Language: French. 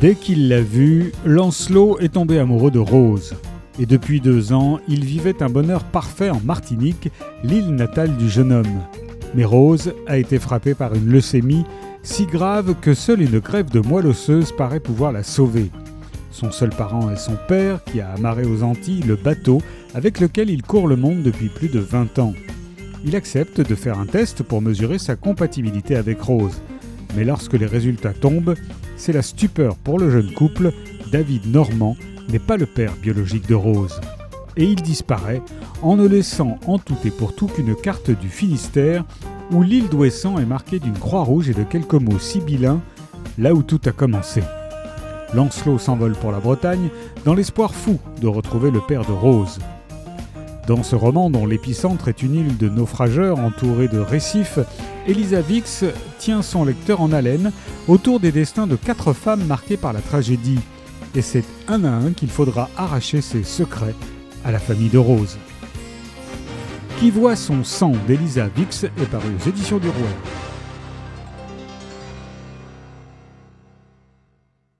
Dès qu'il l'a vue, Lancelot est tombé amoureux de Rose. Et depuis deux ans, il vivait un bonheur parfait en Martinique, l'île natale du jeune homme. Mais Rose a été frappée par une leucémie si grave que seule une grève de moelle osseuse paraît pouvoir la sauver. Son seul parent est son père qui a amarré aux Antilles le bateau avec lequel il court le monde depuis plus de 20 ans. Il accepte de faire un test pour mesurer sa compatibilité avec Rose. Mais lorsque les résultats tombent, c'est la stupeur pour le jeune couple. David Normand n'est pas le père biologique de Rose. Et il disparaît en ne laissant en tout et pour tout qu'une carte du Finistère où l'île d'Ouessant est marquée d'une croix rouge et de quelques mots sibyllins, là où tout a commencé. Lancelot s'envole pour la Bretagne dans l'espoir fou de retrouver le père de Rose. Dans ce roman dont l'épicentre est une île de naufrageurs entourée de récifs, Elisa Vix tient son lecteur en haleine autour des destins de quatre femmes marquées par la tragédie. Et c'est un à un qu'il faudra arracher ses secrets à la famille de Rose. Qui voit son sang d'Elisa Vix est paru aux éditions du Roi.